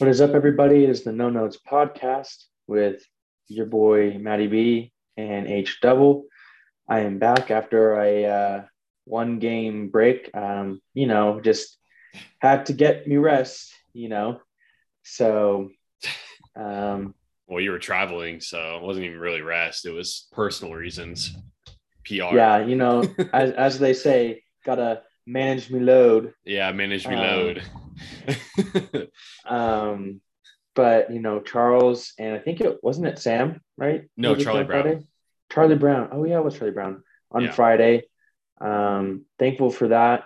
What is up, everybody? It is the No Notes podcast with your boy Matty B and H Double. I am back after a uh, one game break. Um, you know, just had to get me rest. You know, so. Um, well, you were traveling, so it wasn't even really rest. It was personal reasons. PR. Yeah, you know, as as they say, gotta manage me load. Yeah, manage me um, load. um, but you know, Charles and I think it wasn't it Sam, right? No, Charlie Brown. Friday? Charlie Brown. Oh yeah, it was Charlie Brown on yeah. Friday. Um, thankful for that.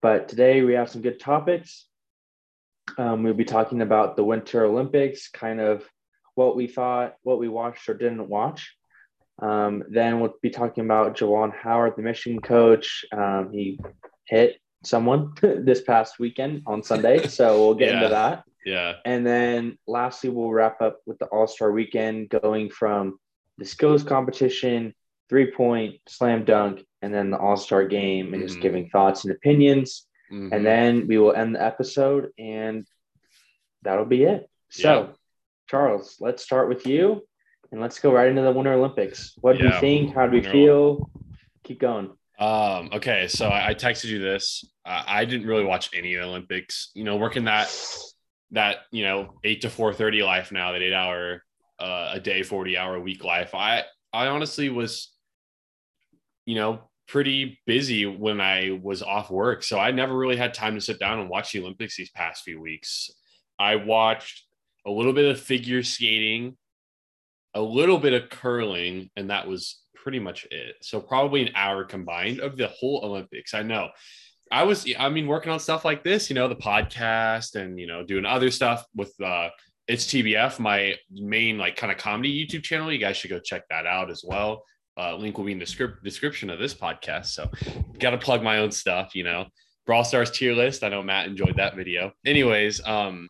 But today we have some good topics. Um, we'll be talking about the Winter Olympics, kind of what we thought, what we watched or didn't watch. Um, then we'll be talking about Juwan Howard, the Michigan coach. Um, he hit someone this past weekend on Sunday. So we'll get yeah. into that. Yeah. And then lastly, we'll wrap up with the All Star weekend going from the skills competition, three point, slam dunk, and then the All Star game and mm-hmm. just giving thoughts and opinions. Mm-hmm. And then we will end the episode and that'll be it. So, yeah. Charles, let's start with you and let's go right into the Winter Olympics. What do yeah. you think? How do we feel? Keep going. Um, okay, so I, I texted you this. Uh, I didn't really watch any of the Olympics. You know, working that that you know eight to four thirty life now, that eight hour uh, a day, forty hour a week life. I I honestly was, you know, pretty busy when I was off work, so I never really had time to sit down and watch the Olympics these past few weeks. I watched a little bit of figure skating, a little bit of curling, and that was pretty much it. So probably an hour combined of the whole Olympics. I know. I was, I mean, working on stuff like this, you know, the podcast and you know, doing other stuff with uh it's TBF, my main like kind of comedy YouTube channel. You guys should go check that out as well. Uh, link will be in the script description of this podcast. So, got to plug my own stuff. You know, Brawl Stars tier list. I know Matt enjoyed that video. Anyways, um,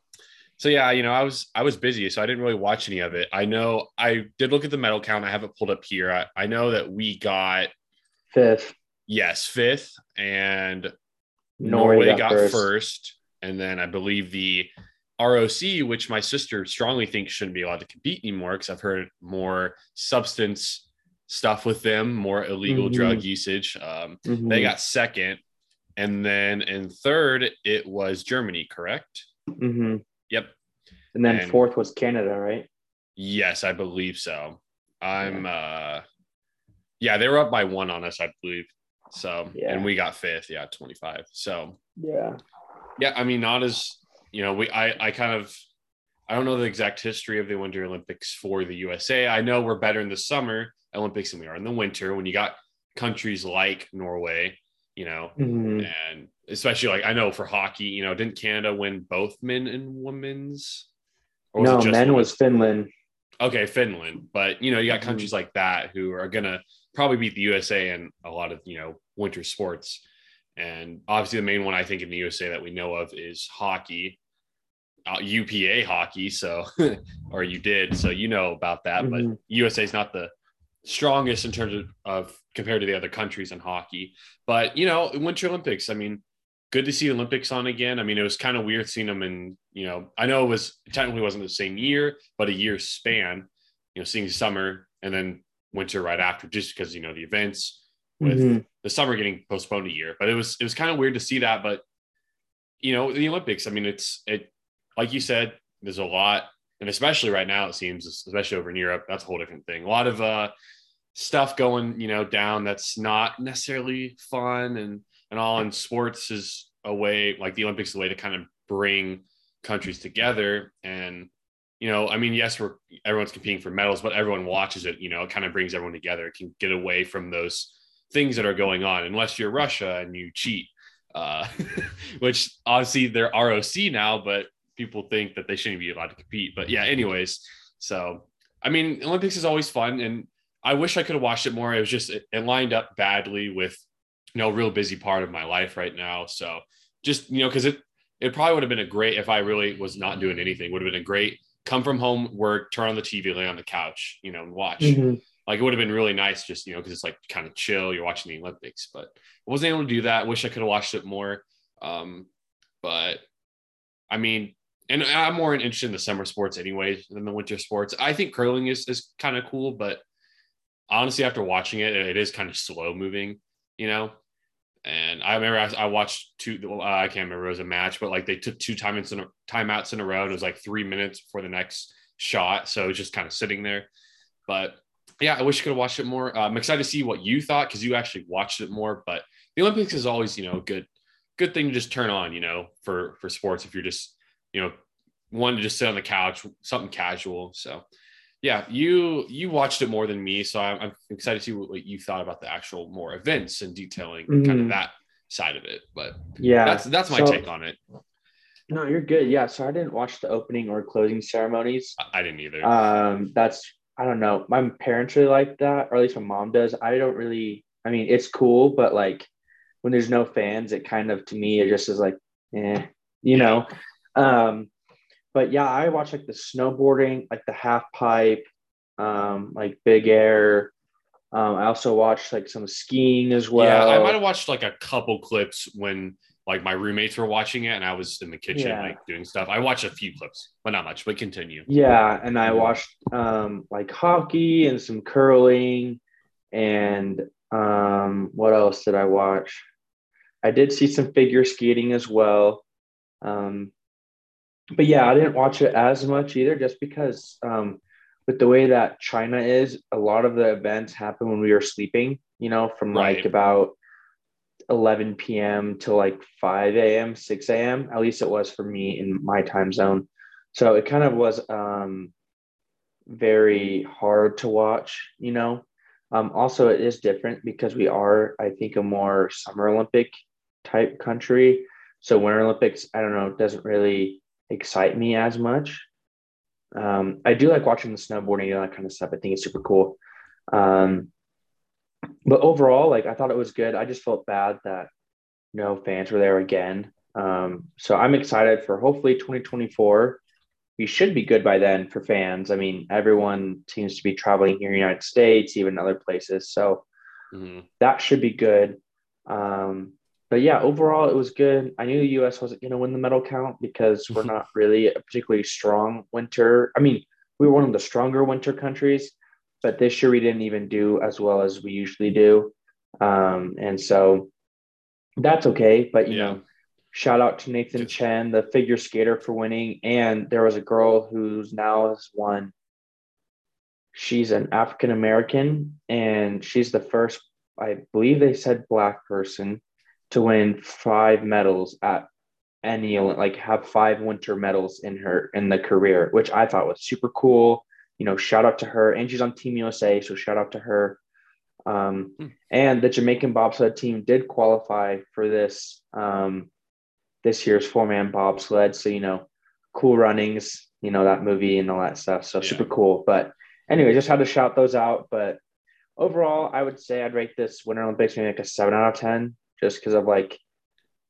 so yeah, you know, I was I was busy, so I didn't really watch any of it. I know I did look at the medal count. I have it pulled up here. I, I know that we got fifth. Yes, fifth, and Norway, Norway got, got first. first. and then I believe the ROC, which my sister strongly thinks shouldn't be allowed to compete anymore because I've heard more substance stuff with them, more illegal mm-hmm. drug usage. Um, mm-hmm. They got second, and then in third it was Germany, correct? Mm-hmm. Yep. And then and fourth was Canada, right? Yes, I believe so. I'm yeah. uh yeah, they were up by one on us, I believe. So yeah. and we got fifth, yeah, 25. So yeah. Yeah, I mean not as you know, we I I kind of I don't know the exact history of the Winter Olympics for the USA. I know we're better in the summer Olympics than we are in the winter when you got countries like Norway, you know, mm-hmm. and especially like I know for hockey, you know, didn't Canada win both men and women's? no, men women? was Finland. Okay, Finland, but you know, you got mm-hmm. countries like that who are gonna probably beat the USA in a lot of you know winter sports. And obviously, the main one I think in the USA that we know of is hockey, uh, UPA hockey. So, or you did, so you know about that. Mm-hmm. But USA is not the strongest in terms of, of compared to the other countries in hockey. But you know, Winter Olympics. I mean, good to see Olympics on again. I mean, it was kind of weird seeing them in, you know, I know it was technically wasn't the same year, but a year span, you know, seeing summer and then winter right after, just because, you know, the events with mm-hmm. the summer getting postponed a year. But it was, it was kind of weird to see that. But, you know, the Olympics, I mean, it's, it, like you said, there's a lot, and especially right now, it seems, especially over in Europe, that's a whole different thing. A lot of, uh, stuff going, you know, down that's not necessarily fun and, and all in sports is a way like the olympics is a way to kind of bring countries together. And you know i mean yes we're everyone's competing for medals but everyone watches it you know it kind of brings everyone together. It can get away from those things that are going on. Unless you're russia and you cheat uh, which obviously they're roc now but people think that they shouldn't be allowed to compete. But yeah anyways so i mean olympics is always fun. And i wish i could have watched it more it was just it, it lined up badly with you know, real busy part of my life right now. So just, you know, cause it, it probably would have been a great, if I really was not doing anything, would have been a great come from home, work, turn on the TV, lay on the couch, you know, and watch. Mm-hmm. Like it would have been really nice just, you know, cause it's like kind of chill. You're watching the Olympics, but I wasn't able to do that. Wish I could have watched it more. Um, but I mean, and I'm more interested in the summer sports anyway than the winter sports. I think curling is is kind of cool, but honestly, after watching it, it is kind of slow moving, you know. And I remember I, I watched two. Uh, I can't remember it was a match, but like they took two timeouts in a, timeouts in a row. And it was like three minutes for the next shot, so it was just kind of sitting there. But yeah, I wish I could have watched it more. Uh, I'm excited to see what you thought because you actually watched it more. But the Olympics is always, you know, good, good thing to just turn on, you know, for for sports if you're just, you know, wanting to just sit on the couch, something casual. So yeah, you you watched it more than me, so I'm, I'm excited to see what, what, you thought about the actual more events and detailing mm-hmm. kind of that side of it. But yeah, that's that's my so, take on it. No, you're good. Yeah, so I didn't watch the opening or closing ceremonies. I, I didn't either. Um, that's I don't know. My parents really like that, or at least my mom does. I don't really. I mean, it's cool, but like when there's no fans, it kind of to me it just is like, eh, you know. Um, but yeah, I watch like the snowboarding, like the half pipe, um, like big air. Um, I also watched like some skiing as well. Yeah, I might have watched like a couple clips when like my roommates were watching it and I was in the kitchen yeah. like doing stuff. I watched a few clips, but not much, but continue. Yeah, and I watched um like hockey and some curling and um what else did I watch? I did see some figure skating as well. Um but yeah, I didn't watch it as much either, just because um, with the way that China is, a lot of the events happen when we were sleeping. You know, from right. like about 11 p.m. to like 5 a.m., 6 a.m. At least it was for me in my time zone. So it kind of was um, very hard to watch. You know, um, also it is different because we are, I think, a more Summer Olympic type country. So Winter Olympics, I don't know, doesn't really excite me as much. Um, I do like watching the snowboarding and that kind of stuff. I think it's super cool. Um, but overall, like I thought it was good. I just felt bad that no fans were there again. Um, so I'm excited for hopefully 2024. We should be good by then for fans. I mean, everyone seems to be traveling here in the United States, even other places. So mm-hmm. that should be good. Um, but yeah, overall it was good. I knew the U.S. wasn't going to win the medal count because we're not really a particularly strong winter. I mean, we were one of the stronger winter countries, but this year we didn't even do as well as we usually do, um, and so that's okay. But you yeah. know, shout out to Nathan Chen, the figure skater, for winning. And there was a girl who's now has won. She's an African American, and she's the first, I believe they said, black person to win five medals at any like have five winter medals in her in the career, which I thought was super cool. You know, shout out to her, and she's on Team USA, so shout out to her. Um, hmm. And the Jamaican bobsled team did qualify for this um, this year's four man bobsled. So you know, cool runnings, you know that movie and all that stuff. So yeah. super cool. But anyway, just had to shout those out. But overall, I would say I'd rate this Winter Olympics maybe like a seven out of ten just because of like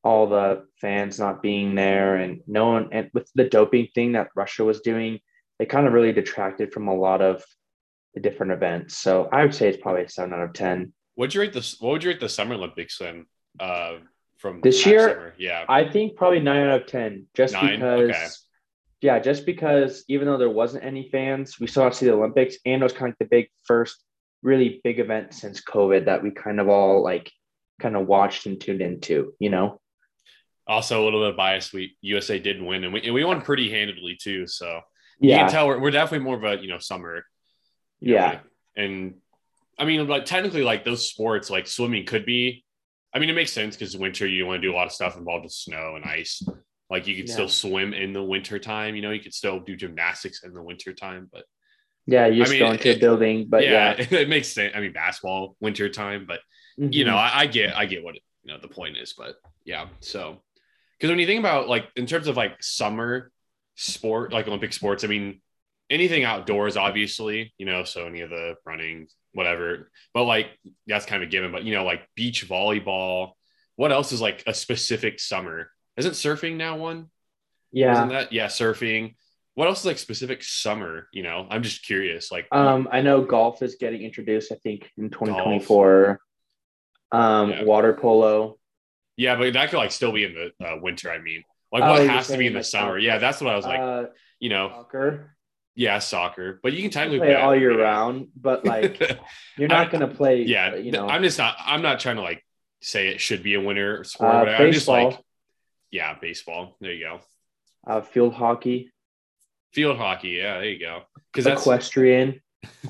all the fans not being there and no one and with the doping thing that Russia was doing, it kind of really detracted from a lot of the different events. So I would say it's probably a seven out of ten. What'd you rate this? What would you rate the Summer Olympics then? Uh, from this year, summer? yeah, I think probably nine out of ten, just nine? because. Okay. Yeah, just because even though there wasn't any fans, we still got to see the Olympics, and it was kind of like the big first, really big event since COVID that we kind of all like kind of watched and tuned into, you know? Also, a little bit biased. We USA did win, and we and we won pretty handedly too. So yeah. you can tell we're, we're definitely more of a you know summer. Yeah, know, and I mean, but technically, like those sports, like swimming, could be. I mean, it makes sense because winter you want to do a lot of stuff involved with snow and ice. Like you could yeah. still swim in the winter time. You know, you could still do gymnastics in the winter time, but yeah, you just I mean, go into it, a building. But yeah, yeah, it makes sense. I mean, basketball winter time, but mm-hmm. you know, I, I, get, I get what it, you know the point is, but yeah. So, because when you think about like in terms of like summer sport, like Olympic sports, I mean, anything outdoors, obviously, you know, so any of the running, whatever. But like that's kind of a given. But you know, like beach volleyball. What else is like a specific summer? Isn't surfing now one? Yeah. Isn't that yeah surfing? what else is like specific summer you know i'm just curious like um i know golf is getting introduced i think in 2024 golf. Um yeah. water polo yeah but that could like still be in the uh, winter i mean Like Oh, what you're has to be in the summer? Yeah, that's what I was like. uh, you know, soccer. yeah, soccer, but you can technically Play all year round, but like you're not I- gonna play. yeah, you know, I'm just not. I'm not trying to like say it should be a winter sport. uh, but I'm just like, yeah, baseball. There you go. uh, field hockey, Field hockey. Yeah, there you go. Because that's equestrian.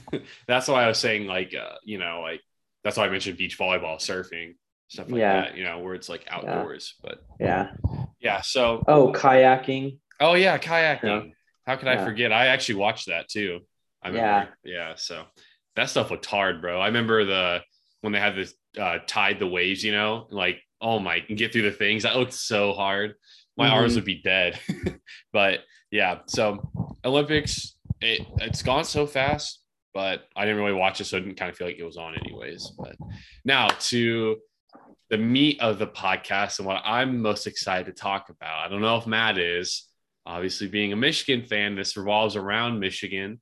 that's why I was saying like uh, you know like that's why I mentioned beach volleyball, surfing, stuff like Yeah. that. You know where it's like outdoors, but Yeah. yeah. So Oh, kayaking. oh yeah, kayaking. Yeah. How could I forget? I actually watched that too. I remember. Yeah. So that stuff looked hard, bro. I remember the when they had this uh, tide the waves. You know, like oh my, and get through the things. That looked so hard. My Mhm. arms would be dead. but yeah, so Olympics, it it's gone so fast. But I didn't really watch it, so I didn't kind of feel like it was on anyways. But now to the meat of the podcast and what I'm most excited to talk about. I don't know if Matt is. Obviously, being a Michigan fan, this revolves around Michigan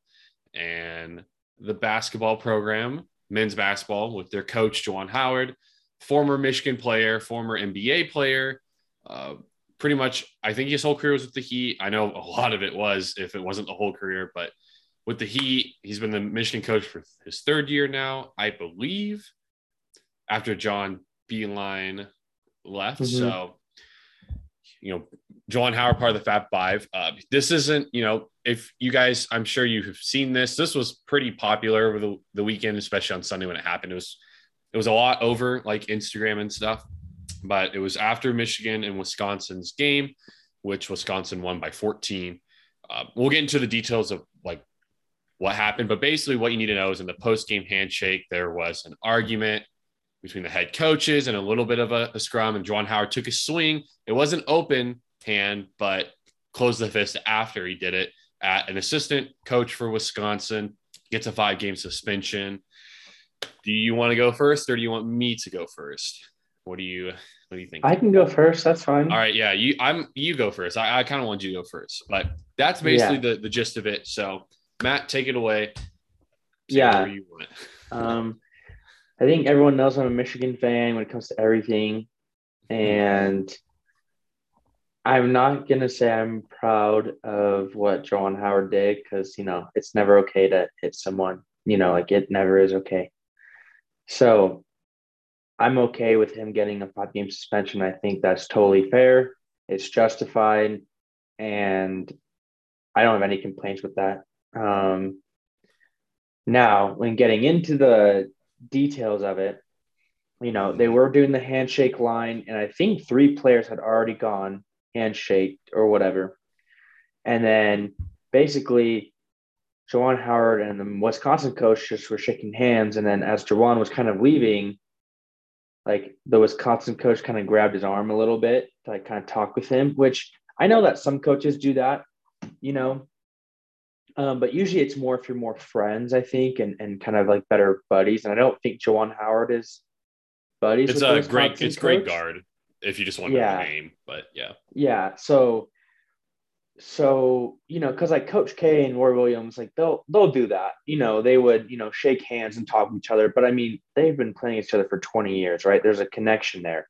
and the basketball program, men's basketball, with their coach, Juwan Howard, former Michigan player, former NBA player. Uh, pretty much, I think his whole career was with the Heat. I know a lot of it was, if it wasn't the whole career, but with the Heat, he's been the Michigan coach for his third year now, I believe, after John Beilein left. Mhm. So, you know, Juwan Howard, part of the Fab Five. Uh, this isn't, you know, if you guys, I'm sure you've seen this. This was pretty popular over the, the weekend, especially on Sunday when it happened. It was, it was a lot over like Instagram and stuff, but it was after Michigan and Wisconsin's game, which Wisconsin won by 14. Uh, we'll get into the details of what happened, but basically, what you need to know is in the post game handshake, there was an argument between the head coaches and a little bit of a, a scrum. And Juwan Howard took a swing. It wasn't open hand, but closed the fist after he did it at an assistant coach for Wisconsin. Gets a five game suspension. Do you want to go first, or do you want me to go first? What do you What do you think? I can go first. That's fine. All right, yeah, you I'm you go first. I, I kind of want you to go first, but that's basically the the gist of it. So Matt, take it away. Say Yeah. Um, I think everyone knows I'm a Michigan fan when it comes to everything, and I'm not gonna say I'm proud of what Juwan Howard did because you know it's never okay to hit someone. You know, like it never is okay. So I'm okay with him getting a five game suspension. I think that's totally fair. It's justified, and I don't have any complaints with that. Um, now, when getting into the details of it, you know, they were doing the handshake line, and I think three players had already gone handshake or whatever. And then basically, Juwan Howard and the Wisconsin coach just were shaking hands. And then as Juwan was kind of leaving, like the Wisconsin coach kind of grabbed his arm a little bit to like kind of talk with him, which I know that some coaches do that, you know. Um, but usually it's more if you're more friends, I think, and, and kind of like better buddies. And I don't think Juwan Howard is buddies. It's a great it's Greg Gard if you just want to know Yeah. the name, but yeah. Yeah. So, so you know, because like Coach K and Roy Williams, like they'll they'll do that. You know, they would you know shake hands and talk to each other. But I mean, they've been playing each other for twenty years, right? There's a connection there.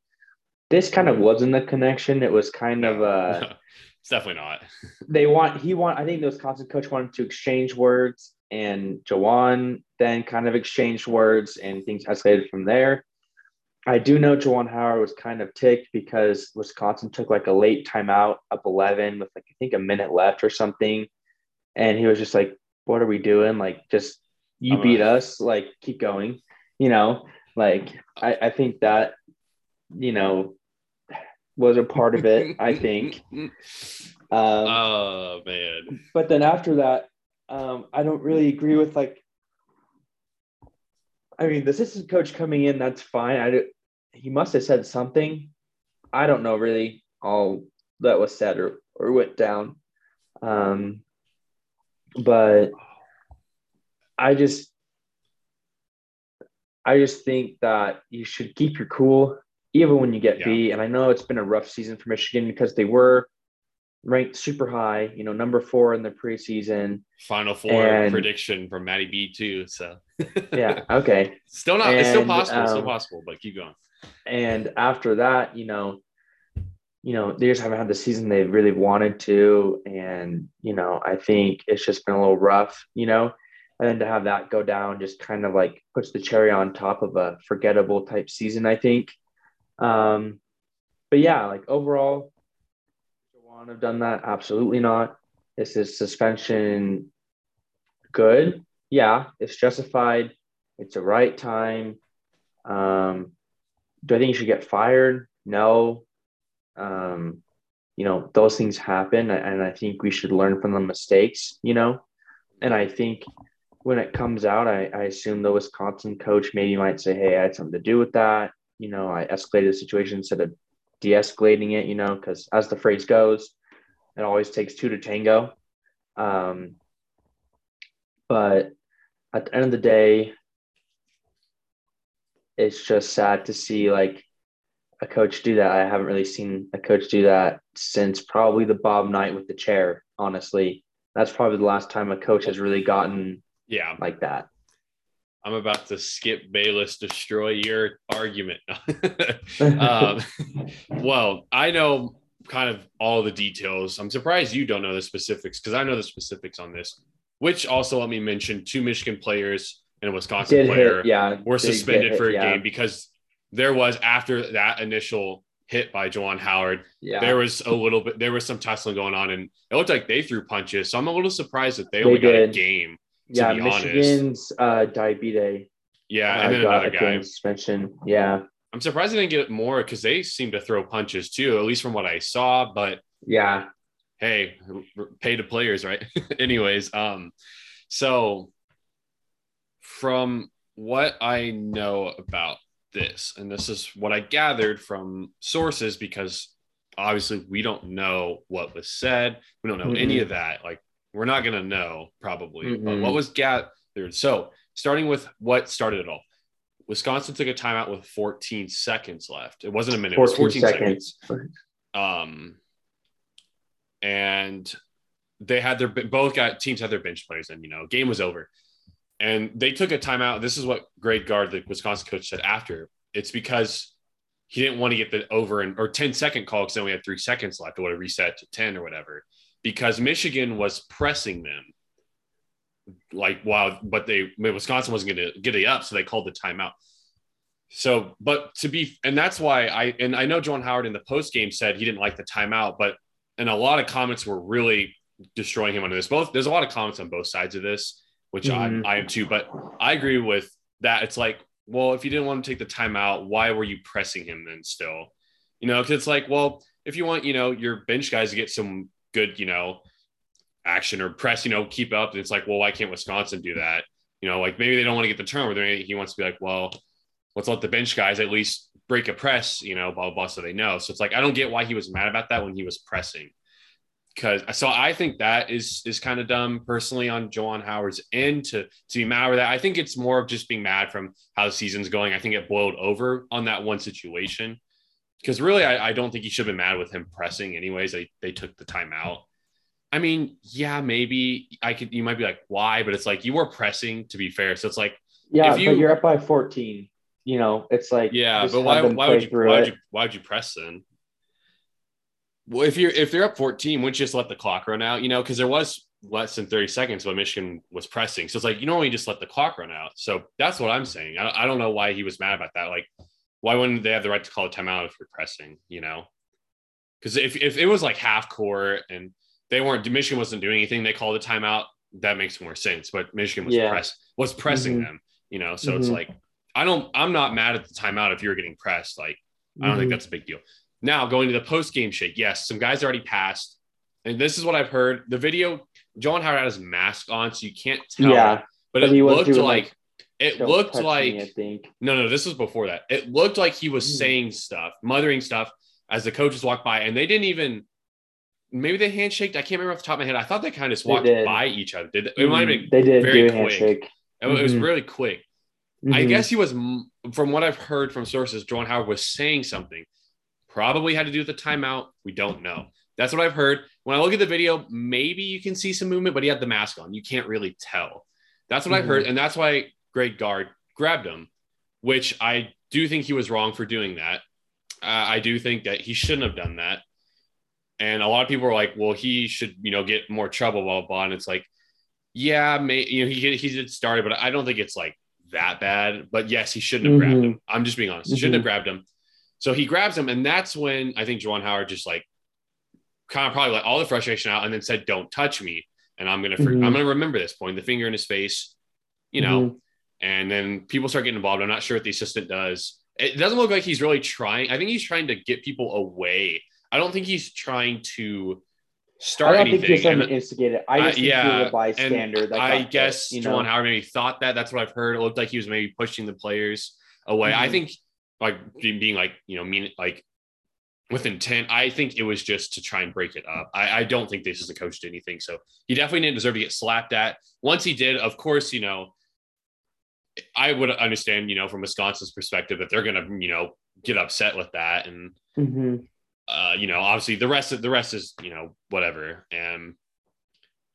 This kind of wasn't a connection. It was kind of uh it's definitely not. they want he want I think the Wisconsin coach wanted to exchange words and Juwan then kind of exchanged words and things escalated from there. I do know Juwan Howard was kind of ticked because Wisconsin took like a late timeout up 11 with like I think a minute left or something. And he was just like, what are we doing? Like just you I'm a- beat us, like keep going, you know? Like I, I think that, you know, was a part of it, I think. Um, oh man. but then after that, um, I don't really agree with like. I mean, the assistant coach coming in, that's fine. I do, he must have said something. I don't know really all that was said or, or went down. Um, but I just, I just think that you should keep your cool even when you get B. And I know it's been a rough season for Michigan because they were ranked super high, you know, number four in the preseason. Final four And- prediction from Matty B too. So Yeah. Okay. still not it's still And, possible, still um, possible, but keep going. And after that, you know, you know, they just haven't had the season they really wanted to. And, you know, I think it's just been a little rough, you know, and then to have that go down just kind of like puts the cherry on top of a forgettable type season, I think. Um, but yeah, like overall, want have done that? Absolutely not. Is this suspension good? Yeah, it's justified. It's the right time. Um, do I think he should get fired? No. Um, you know, those things happen, and I think we should learn from the mistakes, you know. And I think when it comes out, I, I assume the Wisconsin coach maybe might say, Hey, I had something to do with that. You know, I escalated the situation instead of de escalating it, you know, because as the phrase goes, it always takes two to tango. Um, but at the end of the day, it's just sad to see like a coach do that. I haven't really seen a coach do that since probably the Bob Knight with the chair. Honestly, that's probably the last time a coach has really gotten yeah like that. I'm about to Skip Bayless, destroy your argument. um, well, I know kind of all the details. I'm surprised you don't know the specifics because I know the specifics on this. Which also let me mention two Michigan players and a Wisconsin did player hit, yeah, were suspended hit, for a yeah. game because there was after that initial hit by Juwan Howard, yeah. there was a little bit there was some tussling going on and it looked like they threw punches. So I'm a little surprised that they, they only did. got a game. Yeah, Michigan's honest. uh Diabaté. Yeah, and uh, then another guy suspension. Yeah. I'm surprised they didn't get more because they seem to throw punches too, at least from what I saw. But yeah, hey, pay the players, right? Anyways, um, so from what I know about this, and this is what I gathered from sources because obviously we don't know what was said, we don't know mm-hmm. any of that. Like, we're not gonna know probably, mm-hmm. but what was gathered. So, starting with what started it all. Wisconsin took a timeout with 14 seconds left. It wasn't a minute. 14 it was 14 seconds. seconds. Um, and they had their both got teams had their bench players, and you know, game was over. And they took a timeout. This is what Greg Gard, the Wisconsin coach, said after. It's because he didn't want to get the over and or 10 second call because then we had three seconds left. It would have reset to 10 or whatever. Because Michigan was pressing them like wow, but they Wisconsin wasn't going to get it up, so they called the timeout. So, but to be, and that's why I, and I know Juwan Howard in the post game said he didn't like the timeout, but, and a lot of comments were really destroying him under this. Both, there's a lot of comments on both sides of this, which mm-hmm. I, I am too, but I agree with that. It's like, well, if you didn't want to take the time out, why were you pressing him then still? You know, because it's like, well, if you want, you know, your bench guys to get some good, you know, action or press, you know, keep up. And it's like, well, why can't Wisconsin do that? You know, like maybe they don't want to get the turnover. He wants to be like, well, let's let the bench guys at least break a press, you know, blah, blah, blah, so they know. So it's like, I don't get why he was mad about that when he was pressing. Cause so I think that is is kind of dumb personally on Juwan Howard's end to to be mad over that. I think it's more of just being mad from how the season's going. I think it boiled over on that one situation. Because really, I, I, don't think he should have been mad with him pressing anyways. They they took the time out. I mean, yeah, maybe I could. You might be like, why? But it's like you were pressing. To be fair, so it's like, yeah, you, but you're up by 14. You know, it's like, yeah, but why? Why would you? Why would you? Why would you press then? Well, if you're if they're up 14, wouldn't you just let the clock run out? You know, because there was less than 30 seconds when Michigan was pressing. So it's like you normally just let the clock run out. So that's what I'm saying. I, I don't know why he was mad about that. Like, why wouldn't they have the right to call a timeout if you're pressing? You know, because if if it was like half court and they weren't Michigan wasn't doing anything. They called a timeout. That makes more sense. But Michigan was yeah. press was pressing mm-hmm. them. You know, so mm-hmm. it's like I don't. I'm not mad at the timeout if you're getting pressed. Like I don't mm-hmm. think that's a big deal. Now going to the post game shake. Yes, some guys already passed, and this is what I've heard. The video, Juwan Howard had his mask on, so you can't tell. Yeah, but, but it looked like, like it looked like me, I think. no, no. This was before that. It looked like he was mm. saying stuff, mothering stuff as the coaches walked by, and they didn't even maybe they handshaked. I can't remember off the top of my head. I thought they kind of just walked by each other. Did it might have been they did very quick. Handshake. It, mm-hmm. was really quick. Mm-hmm. I guess he was, from what I've heard from sources, Juwan Howard was saying something. Probably had to do with the timeout. We don't know. That's what I've heard. When I look at the video, maybe you can see some movement, but he had the mask on. You can't really tell. That's what mm-hmm. I've heard, and that's why Greg Gard grabbed him, which I do think he was wrong for doing that. Uh, I do think that he shouldn't have done that. And a lot of people are like, well, he should, you know, get more trouble, blah, blah, blah. And it's like, yeah, may, you know, he, he did start it, but I don't think it's like that bad. But yes, he shouldn't have mm-hmm. grabbed him. I'm just being honest. He shouldn't have mm-hmm. grabbed him. So he grabs him. And that's when I think Juwan Howard just like kind of probably let all the frustration out and then said, don't touch me. And I'm going to, mm-hmm. I'm to remember this, pointing the finger in his face, you know, mm-hmm. and then people start getting involved. I'm not sure what the assistant does. It doesn't look like he's really trying. I think he's trying to get people away. I don't think he's trying to start I don't anything. think he's trying to instigate it. I just uh, yeah, a bystander. That I guess you know? Juwan Howard maybe thought that. That's what I've heard. It looked like he was maybe pushing the players away. Mm-hmm. I think like being like you know mean like with intent. I think it was just to try and break it up. I, I don't think this is a coach did anything. So he definitely didn't deserve to get slapped at. Once he did, of course, you know, I would understand, you know, from Wisconsin's perspective that they're going to, you know, get upset with that. And, mm-hmm. uh, you know, obviously the rest of the rest is, you know, whatever. And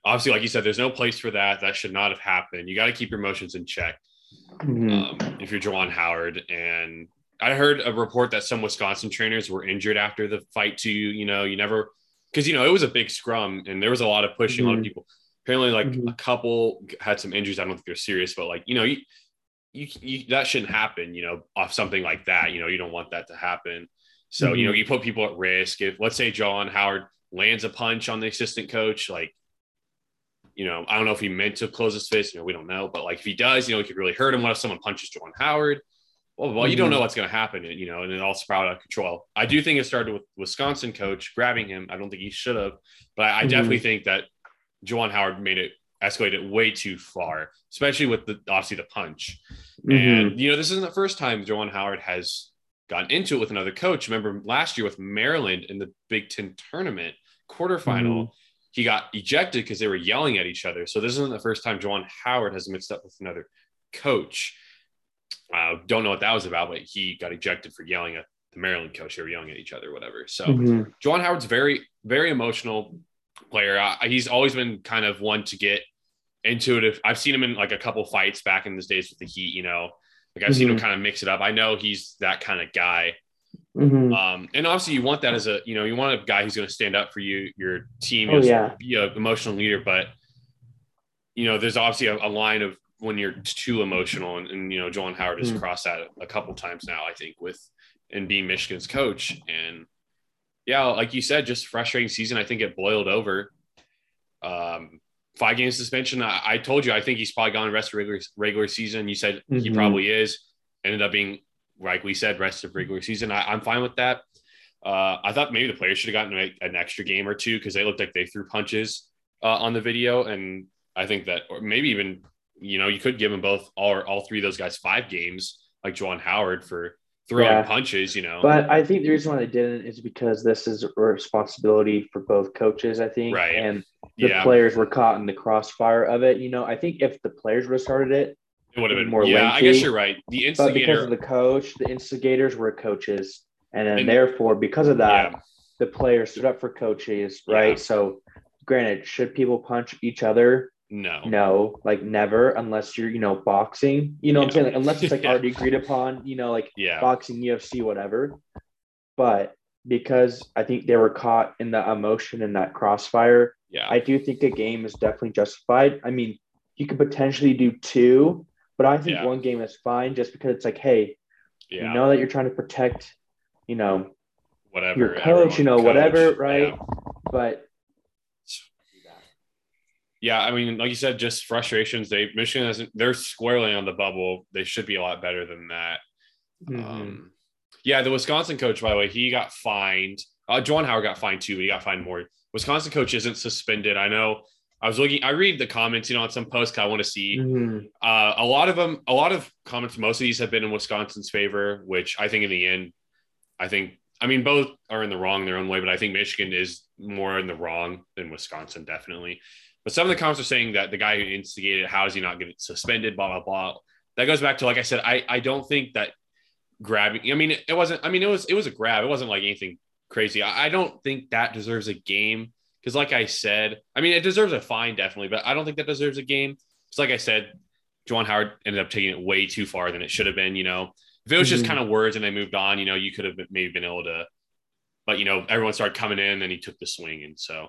obviously, like you said, there's no place for that. That should not have happened. You got to keep your emotions in check. Mm-hmm. Um, if you're Juwan Howard. And I heard a report that some Wisconsin trainers were injured after the fight too. You know, you never, because, you know, it was a big scrum and there was a lot of pushing, mm-hmm. a lot of people apparently like mm-hmm. a couple had some injuries. I don't think they're serious, but like, you know, you, you, you, that shouldn't happen, you know, off something like that. You know, you don't want that to happen. So, mm-hmm. you know, mm-hmm. you put people at risk. If let's say Juwan Howard lands a punch on the assistant coach, like, you know, I don't know if he meant to close his fist, you know, we don't know, but like if he does, you know, it could really hurt him. What if someone punches Juwan Howard? Well, well, you don't mm-hmm. know what's going to happen, and you know, and it all sprout out of control. I do think it started with Wisconsin coach grabbing him. I don't think he should have, but I, I definitely mm-hmm. think that Juwan Howard made it escalated way too far, especially with the obviously the punch. Mm-hmm. And you know, this isn't the first time Juwan Howard has gotten into it with another coach. Remember last year with Maryland in the Big Ten tournament quarterfinal, mm-hmm. he got ejected because they were yelling at each other. So this isn't the first time Juwan Howard has mixed up with another coach. Uh, don't know what that was about, but he got ejected for yelling at the Maryland coach. They were yelling at each other, whatever. So mm-hmm. Juwan Howard's very, very emotional player. Uh, he's always been kind of one to get intuitive. I've seen him in like a couple fights back in the days with the Heat. You know, like I've mm-hmm. seen him mm-hmm. kind of mix it up. I know he's that kind of guy. Mm-hmm. Um, and obviously, you want that as a you know you want a guy who's going to stand up for you, your team, oh, yeah. be an emotional leader. But you know, there's obviously a, a line of when you're too emotional, and, and you know, Juwan Howard has mm-hmm. crossed that a couple times now. I think with and being Michigan's coach, and yeah, like you said, just frustrating season. I think it boiled over. Um, five game suspension. I, I, told you I think he's probably gone rest of regular regular season. You said mm-hmm. he probably is. Ended up being like we said, rest of regular season. I, am fine with that. Uh, I thought maybe the players should have gotten an extra game or two because they looked like they threw punches uh, on the video, and I think that or maybe even you know you could give them both all all three of those guys five games like Juwan Howard for throwing yeah. punches, you know. But I think the reason why they didn't is because this is a responsibility for both coaches, I think. Right. And the yeah. players were caught in the crossfire of it. You know, I think if the players would have started it, it would have been more Yeah, lengthy. I guess you're right. The instigator. But because of the coach, the instigators were coaches. And then and, therefore, because of that, yeah. the players stood up for coaches, right? So granted, should people punch each other? No. No, like never, unless you're, you know, boxing. You know yeah. I'm saying? Like, unless it's like already agreed upon, you know, like yeah. boxing, UFC, whatever. But because I think they were caught in the emotion in that crossfire, yeah, I do think a game is definitely justified. I mean, you could potentially do two, but I think yeah. one game is fine just because it's like, hey, yeah. you know that you're trying to protect, you know, whatever your coach, you know, coach. whatever, right? But yeah, I mean, like you said, just frustrations. They Michigan hasn't. They're squarely on the bubble. They should be a lot better than that. Mm-hmm. Um, yeah, the Wisconsin coach, by the way, he got fined. Uh, Juwan Howard got fined too, but he got fined more. Wisconsin coach isn't suspended. I know. I was looking. I read the comments, you know, on some posts. I want to see mm-hmm. uh, a lot of them. A lot of comments. Most of these have been in Wisconsin's favor, which I think in the end, I think. I mean, both are in the wrong in their own way, but I think Michigan is more in the wrong than Wisconsin, definitely. But some of the comments are saying that the guy who instigated, how is he not getting suspended? Blah blah blah. That goes back to like I said, I I don't think that grabbing. I mean, it wasn't. I mean, it was it was a grab. It wasn't like anything crazy. I, I don't think that deserves a game because, like I said, I mean, it deserves a fine definitely, but I don't think that deserves a game. Because, like I said, Juwan Howard ended up taking it way too far than it should have been. You know, if it was mm-hmm. just kind of words and they moved on, you know, you could have maybe been able to but you know, everyone started coming in, and he took the swing, and so.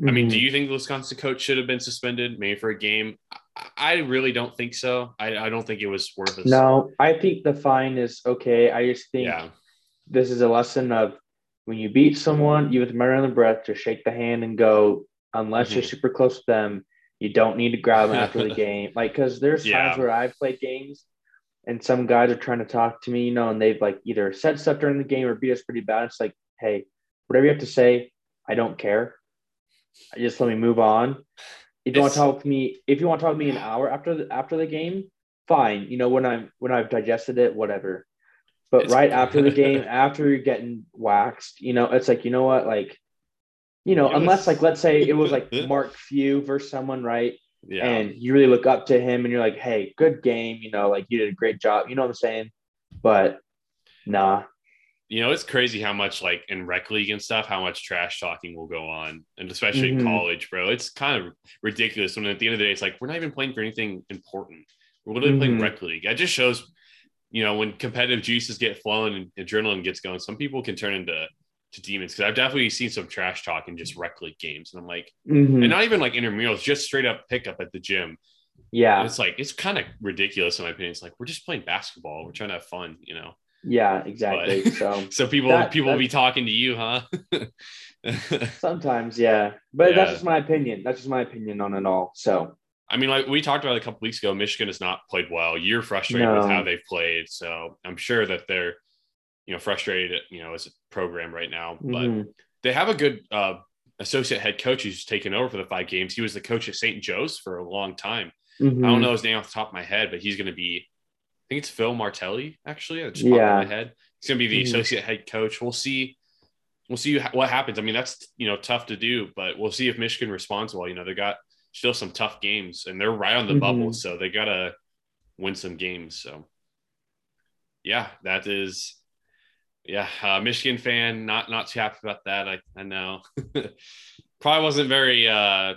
Mm-hmm. I mean, do mm-hmm. you think the Wisconsin coach should have been suspended, maybe for a game? I really don't think so. I, I don't think it was worth it. No, I think the fine is okay. I just think yeah. this is a lesson of when you beat someone, you have to remember on the breath to shake the hand and go, unless mm-hmm. you're super close to them, you don't need to grab them after the game. Like, because there's yeah. times where I've played games and some guys are trying to talk to me, you know, and they've like either said stuff during the game or beat us pretty bad. It's like, hey, whatever you have to say, I don't care. Just let me move on. If you it's, want to talk to me, if you want to talk to me an hour after the after the game, fine. You know, when I'm when I've digested it, whatever. But right after the game, after you're getting waxed, you know, it's like, you know what, like, you know, unless like let's say it was like Mark Few versus someone, right? Yeah. And you really look up to him and you're like, hey, good game, you know, like you did a great job. You know what I'm saying? But nah. You know, it's crazy how much like in rec league and stuff, how much trash talking will go on. And especially mm-hmm. in college, bro. It's kind of ridiculous when at the end of the day, it's like we're not even playing for anything important. We're literally mm-hmm. playing rec league. It just shows, you know, when competitive juices get flowing and adrenaline gets going, some people can turn into to demons because I've definitely seen some trash talk in just rec league games, and I'm like, mm-hmm. and not even like intramurals, just straight up pickup at the gym. Yeah, and it's like it's kind of ridiculous in my opinion. It's like we're just playing basketball. We're trying to have fun, you know. Yeah, exactly. But, so, so people that, people will be talking to you, huh? sometimes, yeah, but yeah. that's just my opinion. That's just my opinion on it all. So, I mean, like we talked about a couple weeks ago, Michigan has not played well. You're frustrated no. with how they've played, so I'm sure that they're you know frustrated you know as a program right now but mm-hmm. they have a good uh, associate head coach who's taken over for the five games he was the coach at st joe's for a long time mm-hmm. i don't know his name off the top of my head but he's going to be think it's phil martelli actually just yeah. my head he's going to be the mm-hmm. associate head coach we'll see we'll see what happens i mean that's you know tough to do but we'll see if michigan responds well you know they got still some tough games and they're right on the bubble mm-hmm. so they gotta win some games so yeah that is yeah, uh, Michigan fan, not not too happy about that. I, I know. Probably wasn't very uh,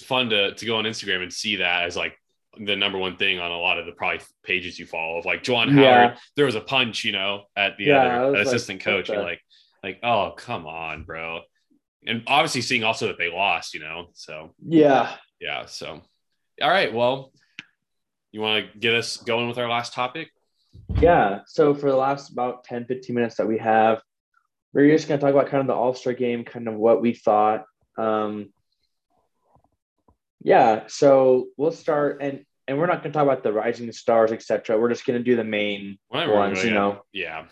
fun to to go on Instagram and see that as like the number one thing on a lot of the probably pages you follow of like Juwan yeah. Howard. There was a punch, you know, at the yeah, other assistant like, coach. You're like, like, oh come on, bro. And obviously seeing also that they lost, you know. So yeah, yeah. So all right, well, you want to get us going with our last topic? Yeah. So for the last about 10, 15 minutes that we have, we're just going to talk about kind of the All Star game, kind of what we thought. Um, yeah. So we'll start, and and we're not going to talk about the rising stars, etc. We're just going to do the main well, ones, you know. Yeah.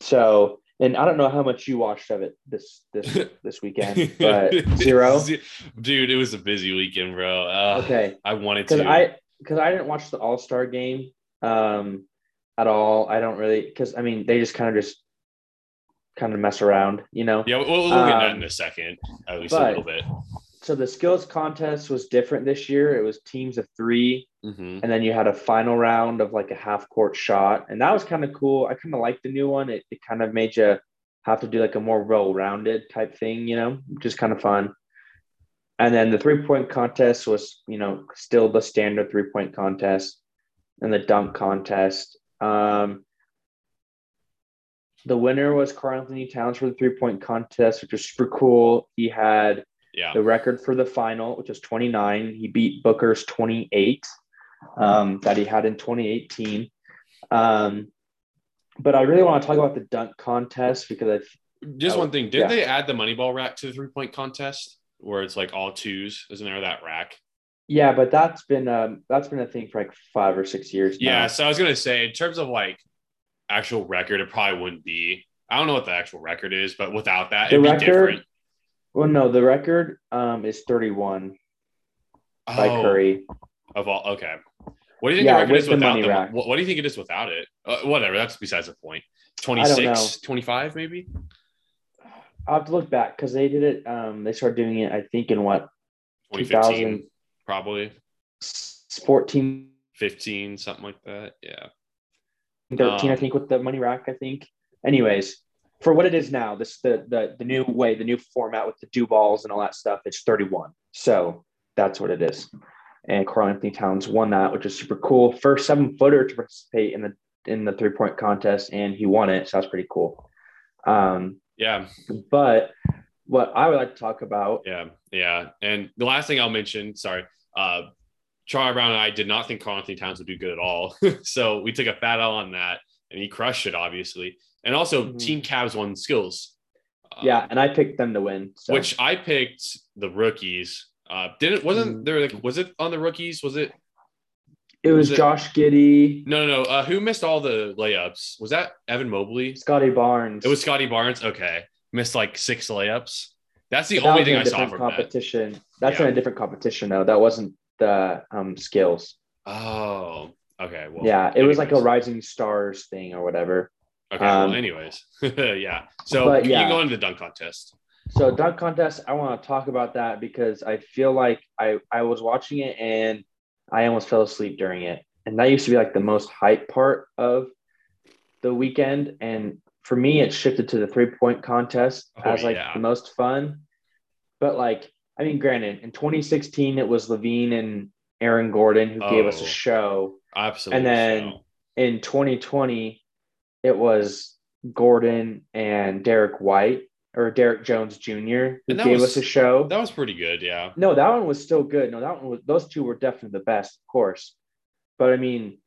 So, and I don't know how much you watched of it this this this weekend, but zero. Dude, it was a busy weekend, bro. Uh, okay. I wanted to. I because I didn't watch the All Star game. Um, at all. I don't really because I mean they just kind of just kind of mess around, you know. Yeah, we'll, we'll get um, that in a second, at least but, a little bit. So the skills contest was different this year. It was teams of 3 mm-hmm. and then you had a final round of like a half court shot, and that was kind of cool. I kind of liked the new one. It, it kind of made you have to do like a more well-rounded type thing, you know, just kind of fun. And then the three-point contest was, you know, still the standard three-point contest, and the dunk contest um, the winner was Karl-Anthony Towns for the three point contest, which was super cool. He had yeah. the record for the final, which was 29. He beat Booker's 28 um, that he had in 2018. Um, but I really want to talk about the dunk contest because I just one thing. Did yeah. they add the money ball rack to the three point contest where it's like all twos? Isn't there that rack? Yeah, but that's been um that's been a thing for like five or six years. Yeah, so I was gonna say in terms of like actual record, it probably wouldn't be. I don't know what the actual record is, but without that, the it'd record, be different. Well, no, the record um is 31 oh, by Curry. Of all, okay. What do you think yeah, the record is without the, what, what, do you think it is without it? Uh, whatever, that's besides the point. 26, 25 maybe? I'll have to look back because they did it. Um, they started doing it, I think, in what 2015 probably 14 15 something like that yeah 13 um, i think with the money rack i think anyways for what it is now this the the, the new way the new format with the do balls and all that stuff it's 31 so that's what it is and Karl-Anthony Towns won that which is super cool first seven footer to participate in the in the three point contest and he won it so that's pretty cool um Yeah. But what I would like to talk about. Yeah. Yeah. And the last thing I'll mention, sorry, uh, Charlie Brown and I did not think Karl-Anthony Towns would do good at all. so we took a fat L on that and he crushed it, obviously. And also, mm-hmm. Team Cavs won skills. Yeah, and I picked them to win. So. Which I picked the rookies. Uh, didn't wasn't mm-hmm. there like was it on the rookies? Was it? It was, was Josh Giddey. No, no, no. Uh, who missed all the layups? Was that Evan Mobley? Scottie Barnes. It was Scottie Barnes. Okay, missed like six layups. That's the only thing I saw from competition. That. That's yeah. in a different competition though. That wasn't the um, skills. Oh, okay. Well, yeah, it anyways. was like a Rising Stars thing or whatever. Okay. Um, well, anyways, yeah. So but, you go into the dunk contest. So dunk contest, I want to talk about that because I feel like I I was watching it and I almost fell asleep during it, and that used to be like the most hype part of the weekend. And for me, it shifted to the three point contest oh, as like yeah. the most fun. But like, I mean, granted, in 2016 it was LaVine and Aaron Gordon who oh, gave us a oh, show. Absolutely. And then so. in 2020 it was Gordon and Derrick White or Derrick Jones Jr. who gave was, us a show. That was pretty good, yeah. No, that one was still good. No, that one was those two were definitely the best, of course. But I mean,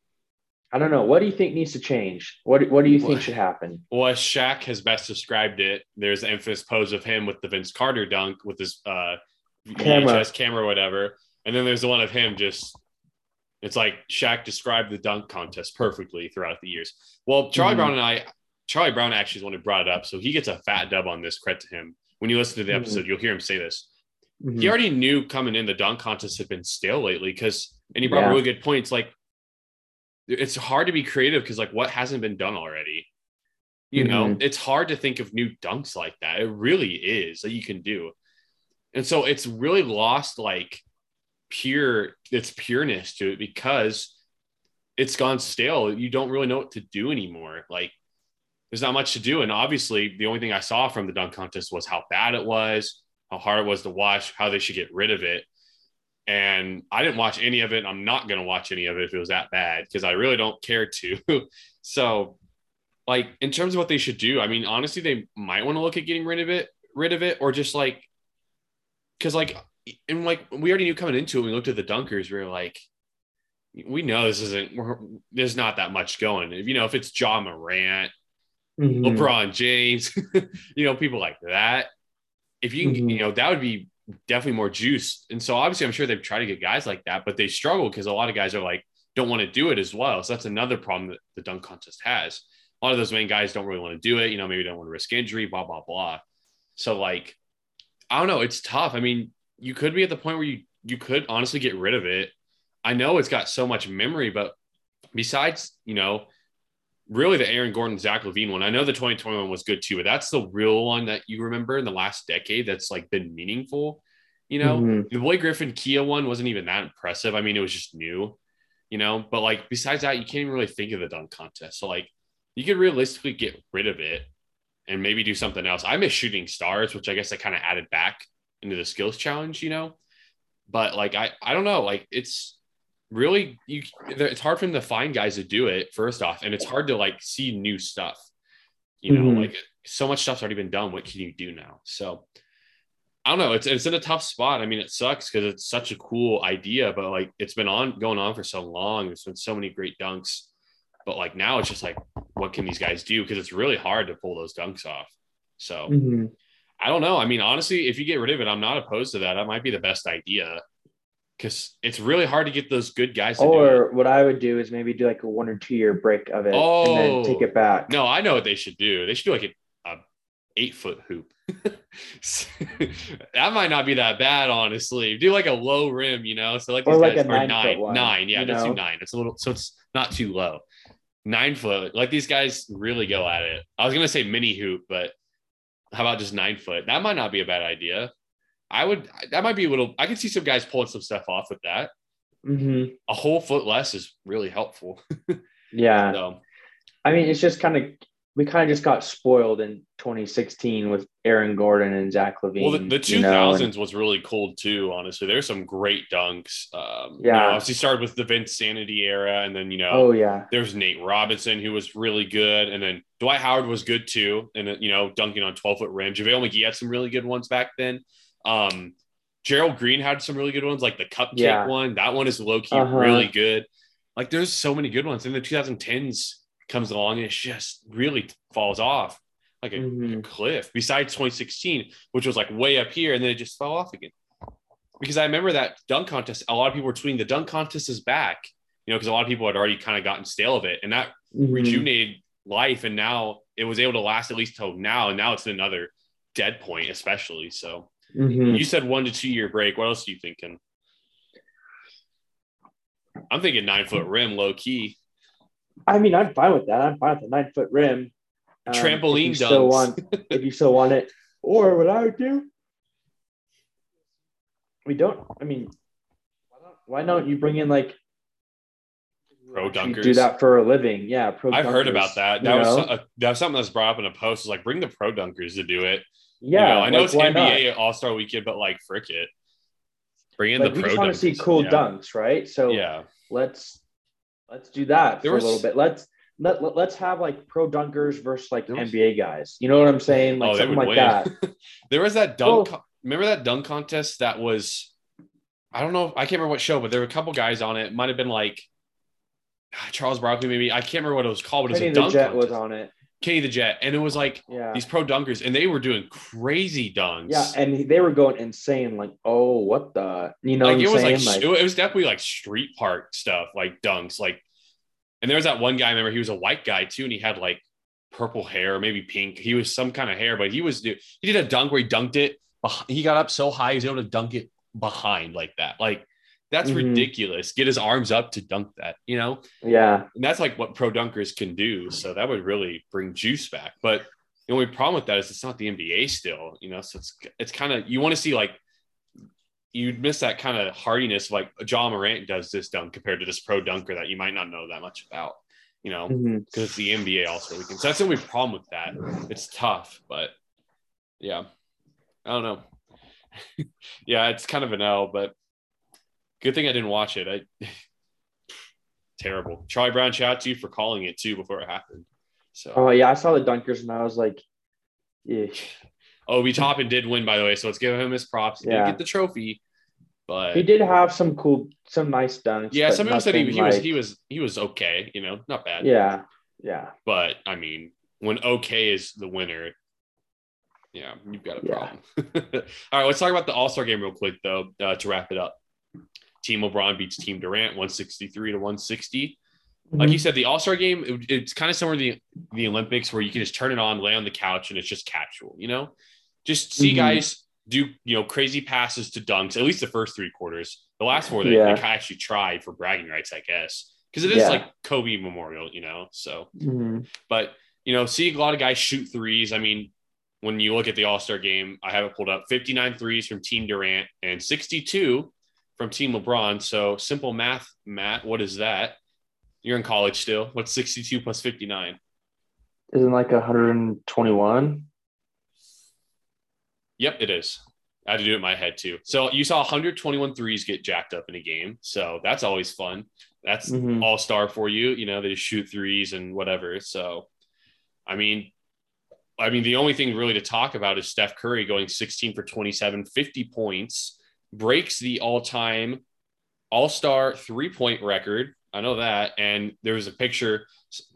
I don't know. What do you think needs to change? What What do you think should happen? Well, as Shaq has best described it, there's an infamous pose of him with the Vince Carter dunk with his uh, camera. VHS camera, whatever, and then there's the one of him just it's like Shaq described the dunk contest perfectly throughout the years. Well, Charlie mm-hmm. Brown and I, Charlie Brown actually is the one who brought it up, so he gets a fat dub on this. Credit to him. When you listen to the mm-hmm. episode, mm-hmm. you'll hear him say this. Mm-hmm. He already knew coming in the dunk contest had been stale lately because, and he brought yeah. really good points. Like, it's hard to be creative because like what hasn't been done already. You know, mm-hmm. it's hard to think of new dunks like that. It really is that you can do. And so it's really lost like pure its pureness to it because it's gone stale. You don't really know what to do anymore. Like there's not much to do. And obviously, the only thing I saw from the dunk contest was how bad it was, how hard it was to watch, how they should get rid of it. And I didn't watch any of it. I'm not going to watch any of it if it was that bad because I really don't care to. so, like in terms of what they should do, I mean, honestly, they might want to look at getting rid of it, rid of it, or just like, because like and like we already knew coming into it, we looked at the dunkers, we were like, we know this isn't there's not that much going. If you know, if it's Ja Morant, mm-hmm. LeBron James, you know, people like that. If you mm-hmm. you know, that would be definitely more juice. And so obviously I'm sure they've tried to get guys like that, but they struggle because a lot of guys are like, don't want to do it as well. So that's another problem that the dunk contest has. A lot of those main guys don't really want to do it, you know, maybe don't want to risk injury, blah, blah, blah. So like, I don't know, it's tough. I mean, you could be at the point where you you could honestly get rid of it. I know it's got so much memory, but besides, you know, really the Aaron Gordon, Zach LaVine one, I know the 2021 was good too, but that's the real one that you remember in the last decade that's like been meaningful. You know, mm-hmm. the Blake Griffin Kia one wasn't even that impressive. I mean, it was just new, you know, but like besides that, you can't even really think of the dunk contest. So like you could realistically get rid of it and maybe do something else. I miss shooting stars, which I guess I kind of added back into the skills challenge, you know. But like I I don't know, like it's really you it's hard for them to find guys to do it first off, and it's hard to like see new stuff. You know, mm-hmm. like so much stuff's already been done. What can you do now? So I don't know. It's it's in a tough spot. I mean, it sucks because it's such a cool idea, but like it's been on going on for so long. There's been so many great dunks, but like now it's just like, what can these guys do? Because it's really hard to pull those dunks off. So mm-hmm. I don't know. I mean, honestly, if you get rid of it, I'm not opposed to that. That might be the best idea because it's really hard to get those good guys. or what I would do is maybe do like a one or two year break of it oh, and then oh. take it back. No, I know what they should do. They should do like a, a eight foot hoop. that might not be that bad, honestly. Do like a low rim, you know. So like these or like guys are nine, one, nine. Yeah, do nine. It's a little, so it's not too low. Nine foot. Like these guys really go at it. I was gonna say mini hoop, but how about just nine foot? That might not be a bad idea. I would. That might be a little. I can see some guys pulling some stuff off with that. Mm-hmm. A whole foot less is really helpful. yeah. So. I mean, it's just kind of we kind of just got spoiled in 2016 with Aaron Gordon and Zach LaVine. Well, the, the 2000s you know, and, was really cool too. Honestly, there's some great dunks. Um, Yeah. you know, obviously started with the Vinsanity era, and then you know, oh yeah, there's Nate Robinson who was really good, and then Dwight Howard was good too, and you know, dunking on 12 foot rim. JaVale McGee had some really good ones back then. Um, Gerald Green had some really good ones, like the cupcake Yeah. one. That one is low key Uh-huh. really good. Like there's so many good ones. And the 2010s comes along and it just really falls off like a, Mhm. a cliff. Besides 2016, which was like way up here, and then it just fell off again. Because I remember that dunk contest. A lot of people were tweeting the dunk contest is back. You know, because a lot of people had already kind of gotten stale of it, and that Mhm. rejuvenated life and now it was able to last at least till now and now it's another dead point especially so Mhm. you said one to two year break what else are you thinking i'm thinking nine foot rim low key I mean, I'm fine with that. I'm fine with the nine foot rim. Um, Trampoline if you still dunks. want, if you still want it, or what I would do, we don't. I mean, why don't, why don't you bring in like Pro dunkers. Do that for a living, yeah. Pro. i've heard about that that was so- uh, that was something that's brought up in a post is like bring the pro dunkers to do it yeah. you know, i know like, it's nba all-star weekend but like frick it bring in Like, the we pro just want to see cool yeah. dunks, right? So yeah let's let's do that There for was- a little bit. Let's let, let us have like pro dunkers versus like was- NBA guys. You know what I'm saying? Like oh, something like win. that. there was that dunk. Well- co- remember that dunk contest that was, I don't know, I can't remember what show, but there were a couple guys on it. It Might have been like Charles Barkley, maybe. I can't remember what it was called, but it Kenny was a the dunk Jet contest. was on it. Kenny the Jet, and it was like Yeah. these pro dunkers, and they were doing crazy dunks. Yeah, and they were going insane. Like, oh, what the? You know like what it I'm was saying? like, it was definitely like street park stuff, like dunks, like. And there was that one guy. I remember he was a white guy too, and he had like purple hair, maybe pink. He was some kind of hair, but he was he did a dunk where he dunked it. He got up so high, he was able to dunk it behind like that. Like that's Mhm. ridiculous. Get his arms up to dunk that, you know. yeah, And that's like what pro dunkers can do. So that would really bring juice back. But the only problem with that is it's not the NBA still, you know. So it's it's kind of you want to see like you'd miss that kind of hardiness like Ja Morant does this dunk compared to this pro dunker that you might not know that much about, you know, mm-hmm. because it's the NBA also weekend. So that's the only problem with that. It's tough, but yeah, I don't know. yeah, it's kind of an L, but good thing I didn't watch it. I terrible. Charlie Brown, shout out to you for calling it too before it happened. So Oh yeah, I saw the dunkers and I was like, yeah. Obi Toppin did win, by the way. So let's give him his props. He Yeah. did get the trophy, but He did have some cool, some nice dunks. yeah, some people said he, he was he was he was okay, you know, not bad. Yeah, yeah, But I mean, when okay is the winner, yeah, you've got a Yeah. problem. All right, let's talk about the All Star game real quick though uh, to wrap it up. Team LeBron beats Team Durant 163 to 160. Like Mm-hmm. you said, the All Star game, it- it's kind of similar to the, the Olympics where you can just turn it on, lay on the couch, and it's just casual, you know? Just see Mhm. guys do, you know, crazy passes to dunks, at least the first three quarters. The last four, they, Yeah. they actually tried for bragging rights, I guess. Because it is Yeah. like Kobe Memorial, you know? So, Mhm. but, you know, see a lot of guys shoot threes. I mean, when you look at the All Star game, I have it pulled up 59 threes from Team Durant and 62 from Team LeBron. So simple math, Matt, what is that? You're in college still. What's 62 plus 59? isn't like 121. Yep, it is. I had to do it in my head too. So you saw 121 threes get jacked up in a game. So that's always fun. That's Mhm. all star for you. You know, they just shoot threes and whatever. So, I mean, I mean, the only thing really to talk about is Steph Curry going 16 for 27, 50 points, breaks the all time all star three point record. I know that. And there was a picture,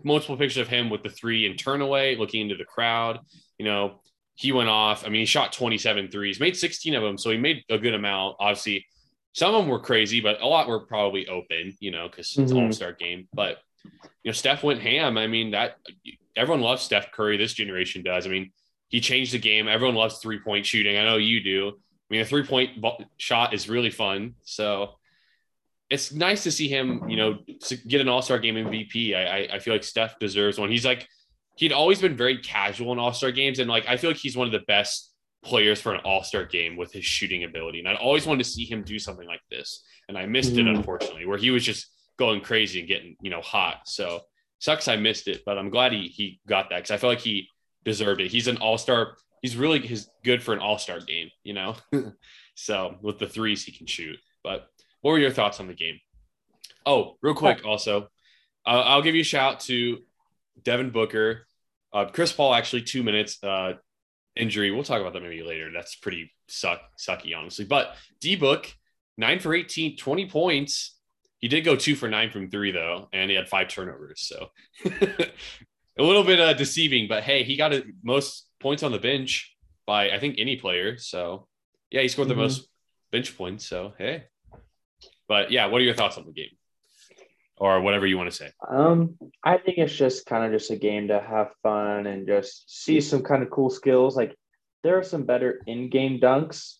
multiple pictures of him with the three and turn away, looking into the crowd. You know, he went off. I mean, he shot 27 threes, made 16 of them. So he made a good amount. Obviously, some of them were crazy, but a lot were probably open, you know, because it's Mhm. all star game. But, you know, Steph went ham. I mean, that everyone loves Steph Curry. This generation does. I mean, he changed the game. Everyone loves three point shooting. I know you do. I mean, a three point shot is really fun. So it's nice to see him, you know, get an all star game MVP. I, I, I feel like Steph deserves one. He's like, he'd always been very casual in all star games. And like, I feel like he's one of the best players for an all star game with his shooting ability. And I always wanted to see him do something like this. And I missed it, Mhm. unfortunately, where he was just going crazy and getting, you know, hot. So sucks I missed it, but I'm glad he, he got that because I feel like he deserved it. He's an all star he's really he's good for an all star game, you know. so with the threes he can shoot. But what were your thoughts on the game? Oh, real quick, also, uh, I'll give you a shout to Devin Booker, uh, Chris Paul. Actually, two minutes uh, injury. We'll talk about that maybe later. That's pretty suck sucky, honestly. But D Book, nine for 18, 20 points. He did go two for nine from three though, and he had five turnovers. So a little bit uh, deceiving, but hey, he got a, most points on the bench by I think any player. So yeah, he scored the mm-hmm. most bench points. So hey, but yeah, what are your thoughts on the game? Or whatever you want to say. Um, I think it's just kind of just a game to have fun and just see some kind of cool skills. Like there are some better in-game dunks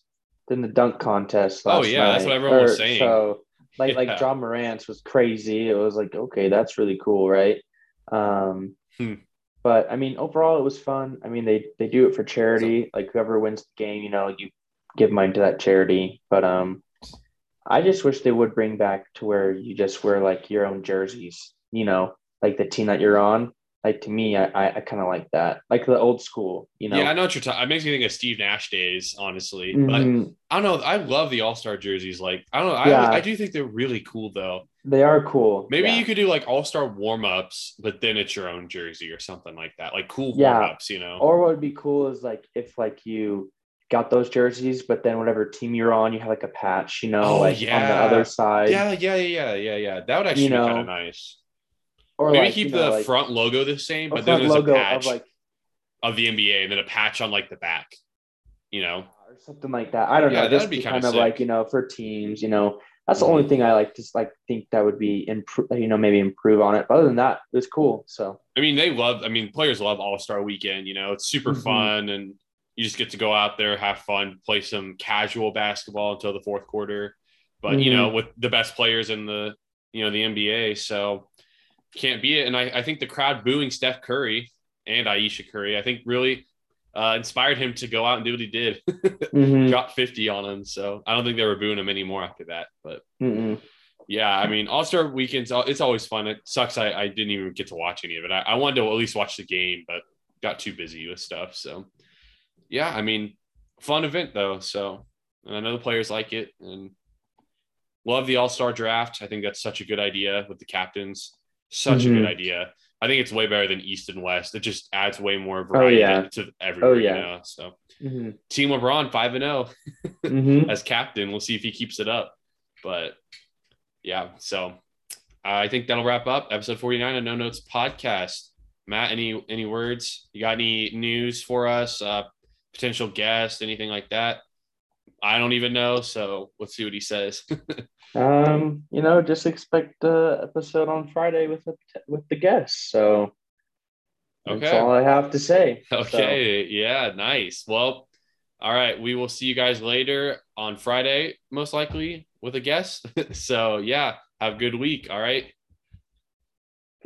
than the dunk contest. oh yeah, night. that's what everyone or, was saying. So like yeah. like Ja Morant's was crazy. It was like okay, that's really cool, right? Um, hmm. But I mean, overall, it was fun. I mean, they they do it for charity. Like whoever wins the game, you know, you give money to that charity. But um, I just wish they would bring back to where you just wear like your own jerseys. You know, like the team that you're on. Like to me, I I, kind of like that, like the old school. You know. Yeah, I know what you're talking. It makes me think of Steve Nash days, honestly. Mm-hmm. But I don't know. I love the All Star jerseys. Like I don't know. I yeah. I do think they're really cool though. They are cool. Maybe yeah. you could do like all star warm ups, but then it's your own jersey or something like that. Like cool warm ups, you know? Or what would be cool is like if like you got those jerseys, but then whatever team you're on, you have like a patch, you know, oh, like yeah. on the other side. Yeah, yeah, yeah, yeah, yeah. That would actually you know, be kind of nice. Or maybe like, keep the know, like, front logo the same, but then there's a patch of, like, of the NBA and then a patch on like the back, you know, or something like that. I don't yeah, know. Just be kind of like you know for teams, you know, that's the only mm-hmm. thing I like Just like think that would be improve, you know, maybe improve on it. But other than that, it's cool. So I mean, they love. I mean, players love All Star Weekend. You know, it's super mm-hmm. fun, and you just get to go out there, have fun, play some casual basketball until the fourth quarter. But mm-hmm. you know, with the best players in the you know the NBA, so can't be it. And I, I think the crowd booing Steph Curry and Ayesha Curry, I think really uh, inspired him to go out and do what he did. mm-hmm. Drop 50 on him. So I don't think they were booing him anymore after that. But mm yeah, I mean, All Star weekends, it's always fun. It sucks I, I didn't even get to watch any of it. I, I wanted to at least watch the game, but got too busy with stuff. So yeah, I mean, fun event though. So and I know the players like it and love the All Star draft. I think that's such a good idea with the captains. Such mm-hmm. a good idea. I think it's way better than East and West. It just adds way more variety oh, yeah. to everyone. Oh, yeah. You know? So mm-hmm. Team LeBron five and zero oh mm-hmm. as captain. We'll see if he keeps it up. But yeah, so I think that'll wrap up episode forty nine of No Notes podcast. Matt, any any words? You got any news for us? Uh, potential guest, anything like that? I don't even know. So let's see what he says. um, you know, just expect the episode on Friday with the with the guests. So okay. that's all I have to say. Okay. So. Yeah. Nice. Well, all right. We will see you guys later on Friday, most likely with a guest. so yeah, have a good week. All right.